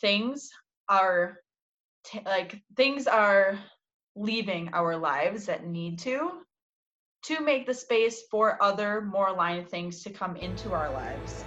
things are t- like things are leaving our lives that need to to make the space for other more aligned things to come into our lives.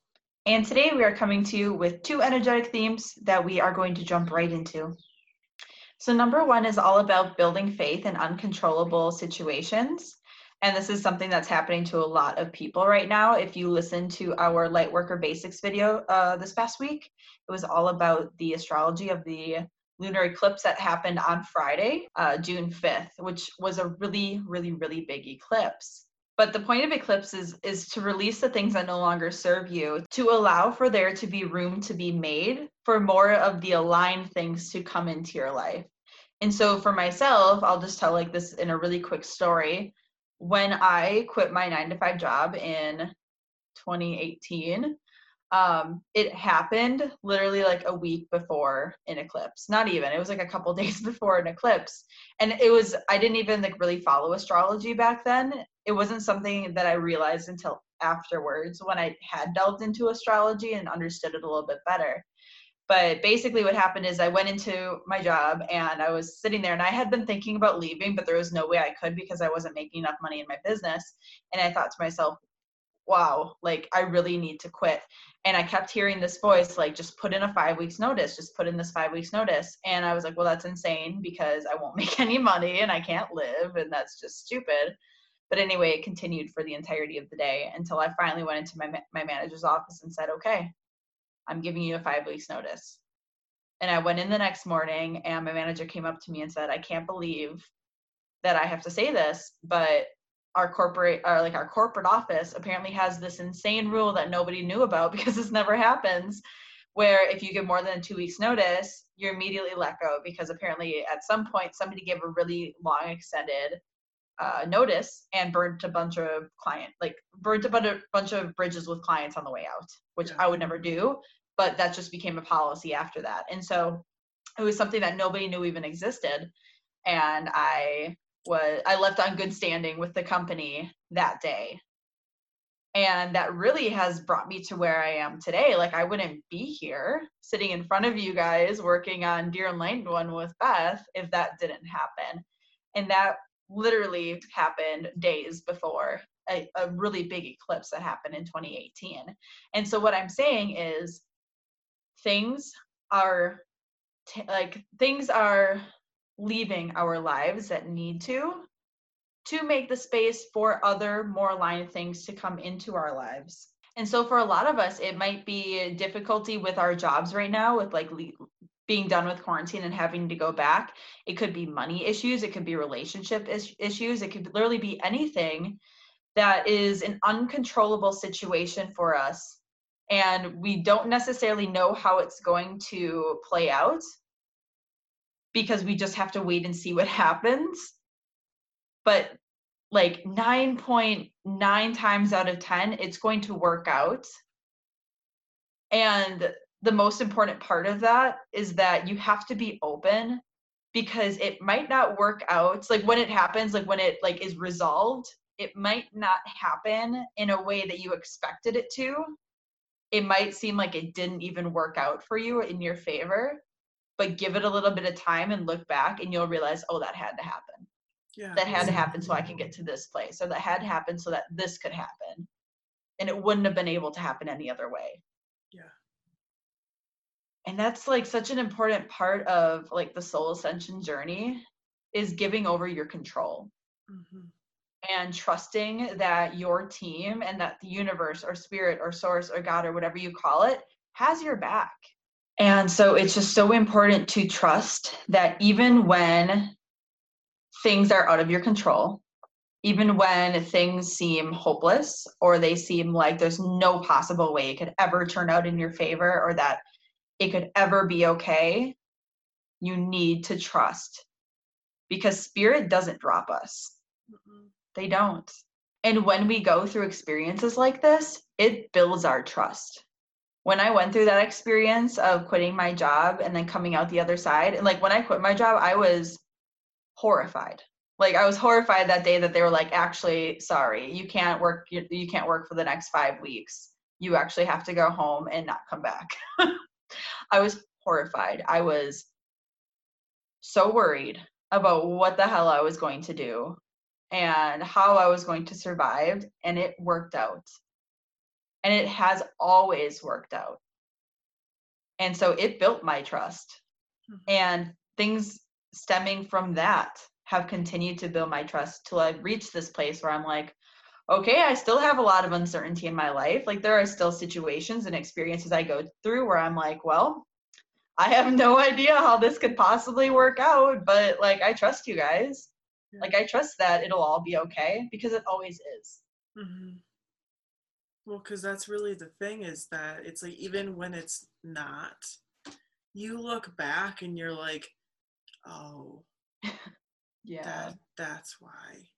And today we are coming to you with two energetic themes that we are going to jump right into. So, number one is all about building faith in uncontrollable situations. And this is something that's happening to a lot of people right now. If you listen to our Lightworker Basics video uh, this past week, it was all about the astrology of the lunar eclipse that happened on Friday, uh, June 5th, which was a really, really, really big eclipse. But the point of eclipse is, is to release the things that no longer serve you, to allow for there to be room to be made for more of the aligned things to come into your life. And so for myself, I'll just tell like this in a really quick story. When I quit my nine to five job in 2018, um, it happened literally like a week before an eclipse not even it was like a couple days before an eclipse and it was i didn't even like really follow astrology back then it wasn't something that i realized until afterwards when i had delved into astrology and understood it a little bit better. But basically what happened is i went into my job and i was sitting there and i had been thinking about leaving but there was no way i could because i wasn't making enough money in my business. And i thought to myself wow like i really need to quit. And i kept hearing this voice like just put in a five weeks notice just put in this five weeks notice. And i was like well that's insane because i won't make any money and i can't live and that's just stupid but anyway it continued for the entirety of the day until i finally went into my, my manager's office and said okay i'm giving you a five weeks notice. And i went in the next morning and my manager came up to me and said i can't believe that i have to say this but our corporate or like our corporate office apparently has this insane rule that nobody knew about because this never happens where if you give more than two weeks notice you're immediately let go because apparently at some point somebody gave a really long extended uh, notice and burnt a bunch of client like burnt a bunch of, bunch of bridges with clients on the way out which yeah. i would never do but that just became a policy after that and so it was something that nobody knew even existed and i was I left on good standing with the company that day. And that really has brought me to where I am today. Like I wouldn't be here sitting in front of you guys working on Dear Enlightened One with Beth if that didn't happen. And that literally happened days before a, a really big eclipse that happened in 2018. And so what I'm saying is things are t- like things are leaving our lives that need to to make the space for other more aligned things to come into our lives and so for a lot of us it might be difficulty with our jobs right now with like le- being done with quarantine and having to go back it could be money issues it could be relationship is- issues it could literally be anything that is an uncontrollable situation for us and we don't necessarily know how it's going to play out because we just have to wait and see what happens. But like 9.9 times out of 10, it's going to work out. And the most important part of that is that you have to be open because it might not work out like when it happens like when it like is resolved it might not happen in a way that you expected it to. It might seem like it didn't even work out for you in your favor but give it a little bit of time and look back and you'll realize oh that had to happen. Yeah that had to happen so i can get to this place or that had to happen so that this could happen. And it wouldn't have been able to happen any other way and that's like such an important part of like the soul ascension journey is giving over your control mm-hmm. and trusting that your team and that the universe or spirit or source or god or whatever you call it has your back and so it's just so important to trust that even when things are out of your control, even when things seem hopeless or they seem like there's no possible way it could ever turn out in your favor or that it could ever be okay, you need to trust because spirit doesn't drop us. Mm-mm. They don't. And when we go through experiences like this, it builds our trust. When I went through that experience of quitting my job and then coming out the other side, and like when I quit my job, I was horrified. Like I was horrified that day that they were like, actually, sorry, you can't work. You, you can't work for the next five weeks. You actually have to go home and not come back. I was horrified. I was so worried about what the hell I was going to do and how I was going to survive, and it worked out. And it has always worked out. And so it built my trust. Mhm. And things stemming from that have continued to build my trust till I've reached this place where I'm like, okay, I still have a lot of uncertainty in my life. Like there are still situations and experiences I go through where I'm like, well, I have no idea how this could possibly work out, but like I trust you guys. Like I trust that it'll all be okay because it always is. Mhm. Well, because that's really the thing is that it's like even when it's not, you look back and you're like, oh, Yeah. that that's why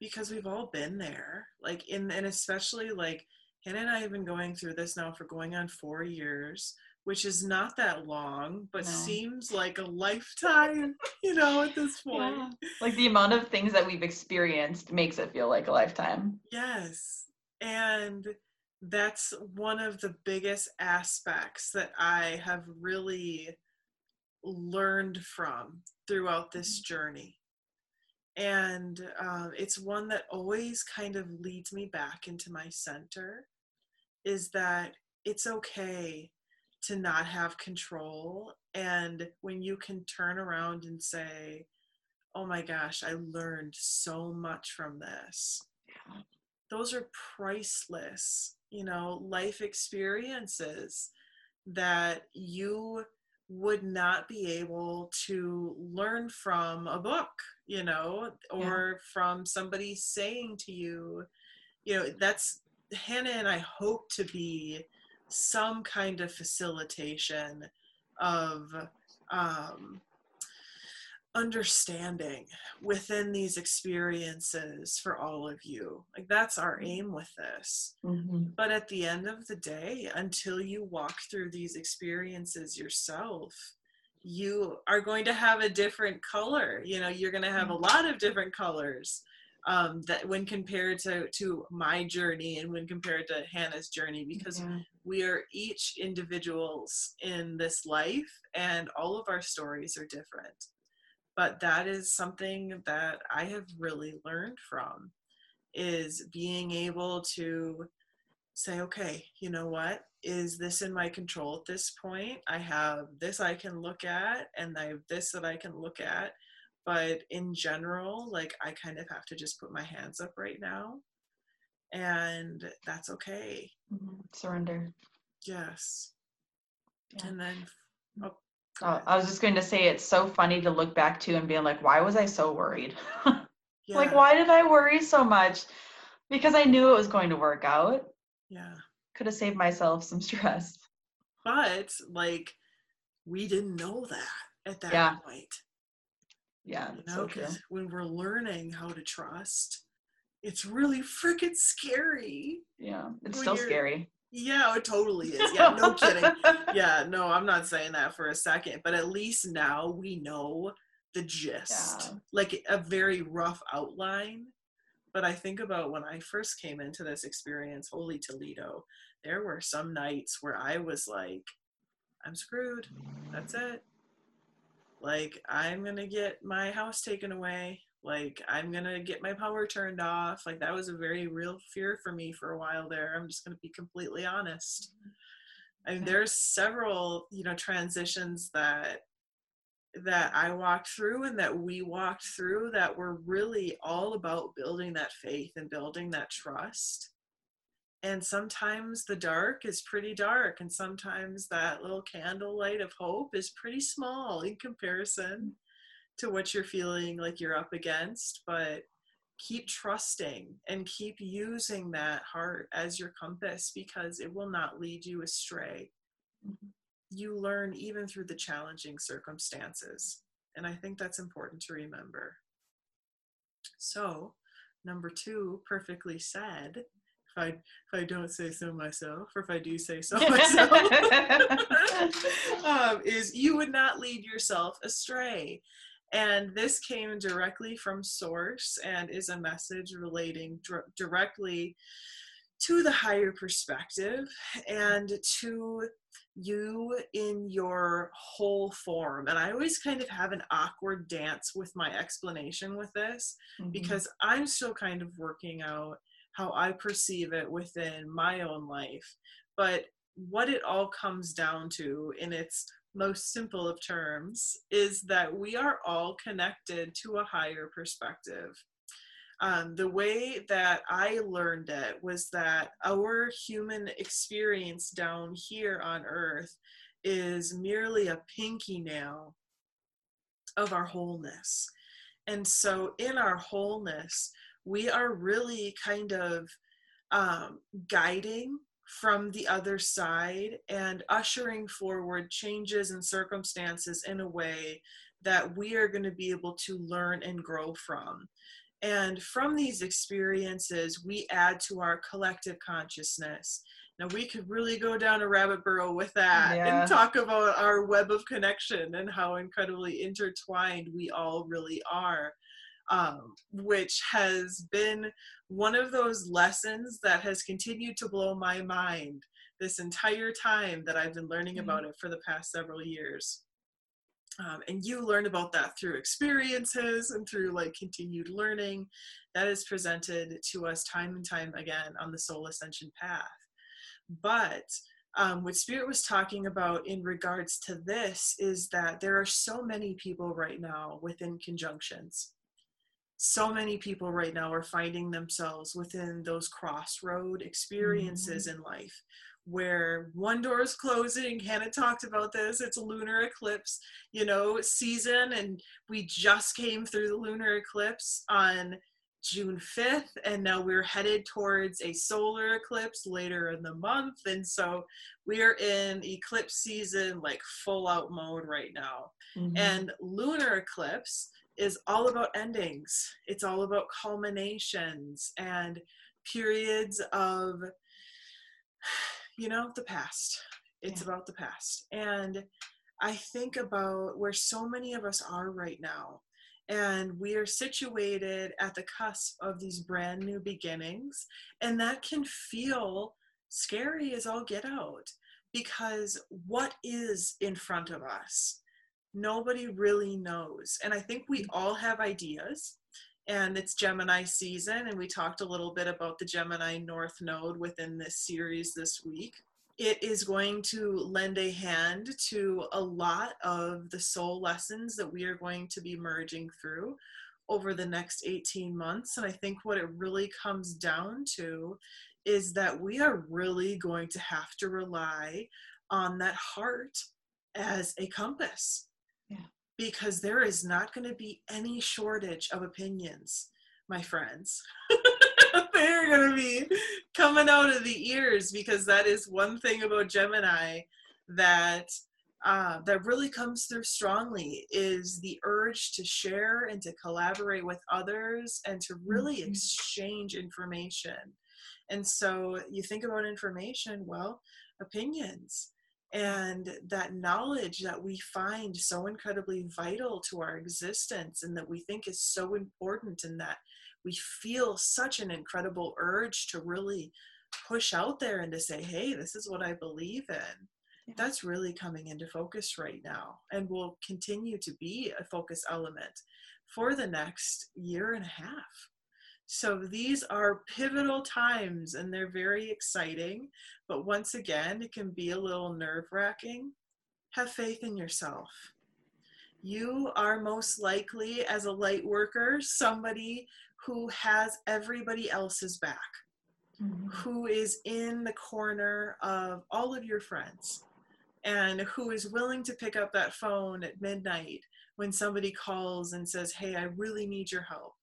because we've all been there like in and especially like hannah and i have been going through this now for going on four years which is not that long but No. seems like a lifetime you know at this point Yeah. Like the amount of things that we've experienced makes it feel like a lifetime. yes and that's one of the biggest aspects that i have really learned from throughout this mm-hmm. journey and um, it's one that always kind of leads me back into my center is that it's okay to not have control and when you can turn around and say oh my gosh i learned so much from this those are priceless you know life experiences that you would not be able to learn from a book you know or from somebody saying to you you know that's hannah and i hope to be some kind of facilitation of um, understanding within these experiences for all of you like that's our aim with this Mhm. but at the end of the day, until you walk through these experiences yourself, you are going to have a different color. You know, you're going to have a lot of different colors um, that when compared to to my journey and when compared to Hannah's journey, because Yeah. we are each individuals in this life, and all of our stories are different. But that is something that I have really learned from is being able to say, okay, you know what? Is this in my control at this point? I have this I can look at, and I have this that I can look at. But in general, like I kind of have to just put my hands up right now. And that's okay. Mhm. Surrender. Yes. Yeah. And then, oh, Oh. I was just going to say it's so funny to look back to and being like, why was I so worried? Like, why did I worry so much? Because I knew it was going to work out. Yeah. Could have saved myself some stress. But like, we didn't know that at that Yeah. point. Yeah, you that's know so because when we're learning how to trust it's really freaking scary Yeah, it's still scary. Yeah it totally is. Yeah no kidding. Yeah no i'm not saying that for a second but at least now we know the gist Yeah. like a very rough outline. But i think about when i first came into this experience holy toledo there were some nights where i was like i'm screwed. That's it. Like i'm gonna get my house taken away like i'm gonna get my power turned off. Like that was a very real fear for me for a while there. I'm just gonna be completely honest. I mean there's several you know transitions that that i walked through and that we walked through that were really all about building that faith and building that trust. And sometimes the dark is pretty dark and sometimes that little candlelight of hope is pretty small in comparison to what you're feeling like you're up against but keep trusting and keep using that heart as your compass because it will not lead you astray. Mhm. You learn even through the challenging circumstances. And I think that's important to remember. So, number two, perfectly said. If I if I don't say so myself, or if I do say so myself, um, is you would not lead yourself astray. And this came directly from source and is a message relating dir- directly to the higher perspective and to you in your whole form. And I always kind of have an awkward dance with my explanation with this Mhm. because I'm still kind of working out how I perceive it within my own life. But what it all comes down to, in its most simple of terms, is that we are all connected to a higher perspective. Um, the way that I learned it was that our human experience down here on earth is merely a pinky nail of our wholeness. And so, in our wholeness, we are really kind of um, guiding from the other side and ushering forward changes and circumstances in a way that we are going to be able to learn and grow from. And from these experiences, we add to our collective consciousness. Now, we could really go down a rabbit burrow with that Yeah. and talk about our web of connection and how incredibly intertwined we all really are, um, which has been one of those lessons that has continued to blow my mind this entire time that I've been learning Mhm. about it for the past several years. Um, and you learn about that through experiences and through like continued learning that is presented to us time and time again on the soul ascension path. But um, what Spirit was talking about in regards to this is that there are so many people right now within conjunctions. So many people right now are finding themselves within those crossroad experiences in life where one door is closing. Hannah talked about this. It's a lunar eclipse, you know, season, and we just came through the lunar eclipse on June 5th, and now we're headed towards a solar eclipse later in the month. And so we're in eclipse season, like full out mode right now. Mhm. And lunar eclipse is all about endings, it's all about culminations and periods of, you know, the past. It's Yeah. about the past. And I think about where so many of us are right now. And we are situated at the cusp of these brand new beginnings. And that can feel scary as all get out because what is in front of us? Nobody really knows. And I think we mm. all have ideas. And it's Gemini season. And we talked a little bit about the Gemini North Node within this series this week it is going to lend a hand to a lot of the soul lessons that we are going to be merging through over the next 18 months. And I think what it really comes down to is that we are really going to have to rely on that heart as a compass. Because there is not going to be any shortage of opinions, my friends. They're going to be coming out of the ears because that is one thing about Gemini that uh, that really comes through strongly is the urge to share and to collaborate with others and to really Mhm. exchange information. And so you think about information, well, opinions and that knowledge that we find so incredibly vital to our existence and that we think is so important and that we feel such an incredible urge to really push out there and to say, hey, this is what I believe in. Yeah. That's really coming into focus right now and will continue to be a focus element for the next year and a half. So these are pivotal times and they're very exciting. But once again, it can be a little nerve wracking. Have faith in yourself. You are most likely, as a light worker, somebody who has everybody else's back, Mhm. who is in the corner of all of your friends, and who is willing to pick up that phone at midnight when somebody calls and says, Hey, I really need your help.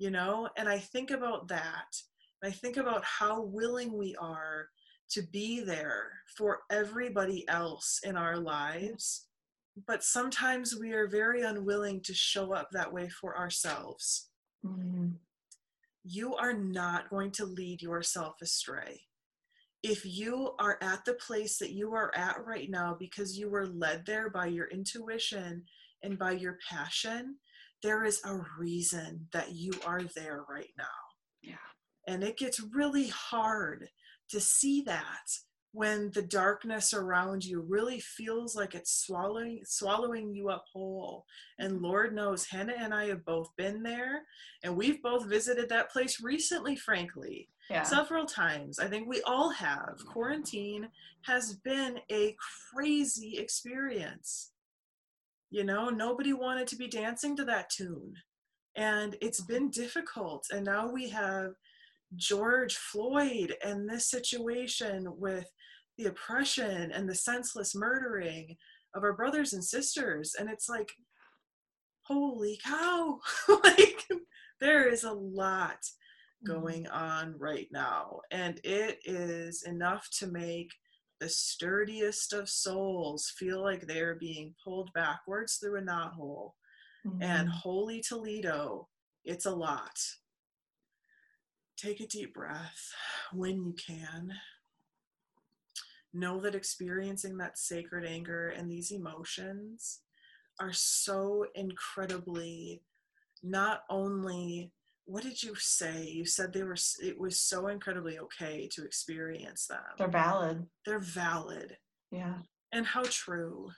You know? And I think about that. I think about how willing we are to be there for everybody else in our lives. But sometimes we are very unwilling to show up that way for ourselves. Mhm. You are not going to lead yourself astray. If you are at the place that you are at right now because you were led there by your intuition and by your passion, there is a reason that you are there right now. Yeah. And it gets really hard to see that when the darkness around you really feels like it's swallowing swallowing you up whole and lord knows hannah and i have both been there and we've both visited that place recently frankly Yeah. several times i think we all have quarantine has been a crazy experience you know nobody wanted to be dancing to that tune and it's mm-hmm. been difficult and now we have George Floyd and this situation with the oppression and the senseless murdering of our brothers and sisters. And it's like, holy cow, like there is a lot mm-hmm. going on right now. And it is enough to make the sturdiest of souls feel like they're being pulled backwards through a knothole. And Mhm. holy Toledo, it's a lot take a deep breath when you can. Know that experiencing that sacred anger and these emotions are so incredibly not only what did you say? You said they were it was so incredibly okay to experience them. they're valid. they're valid. Yeah. and how true.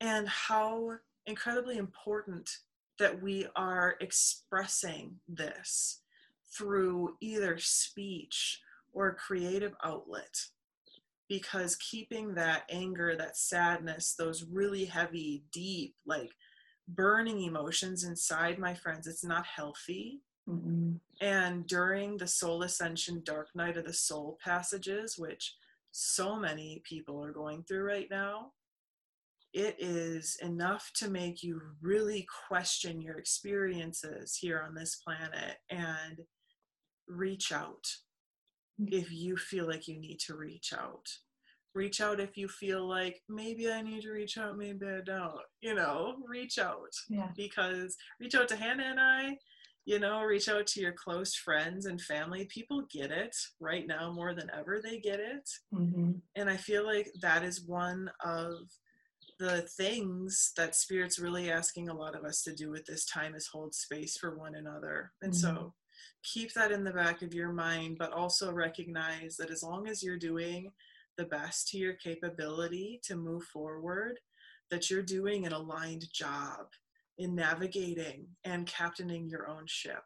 And how incredibly important that we are expressing this through either speech or creative outlet. Because keeping that anger that sadness those really heavy deep like burning emotions inside my friends it's not healthy Mhm. and during the soul ascension dark night of the soul passages which so many people are going through right now it is enough to make you really question your experiences here on this planet and reach out if you feel like you need to reach out reach out if you feel like maybe i need to reach out maybe i don't you know reach out Yeah. because reach out to Hannah and I, you know, reach out to your close friends and family. People get it right now more than ever, they get it. Mhm. And I feel like that is one of the things that Spirit's really asking a lot of us to do with this time is hold space for one another. And so keep that in the back of your mind, but also recognize that as long as you're doing the best to your capability to move forward, that you're doing an aligned job in navigating and captaining your own ship.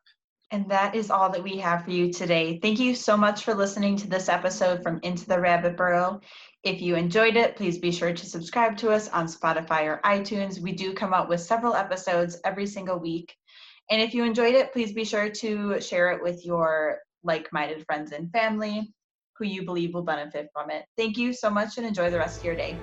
And that is all that we have for you today. Thank you so much for listening to this episode from Into the Rabbit Burrow. If you enjoyed it, please be sure to subscribe to us on Spotify or iTunes. We do come out with several episodes every single week. And if you enjoyed it, please be sure to share it with your like minded friends and family who you believe will benefit from it. Thank you so much and enjoy the rest of your day.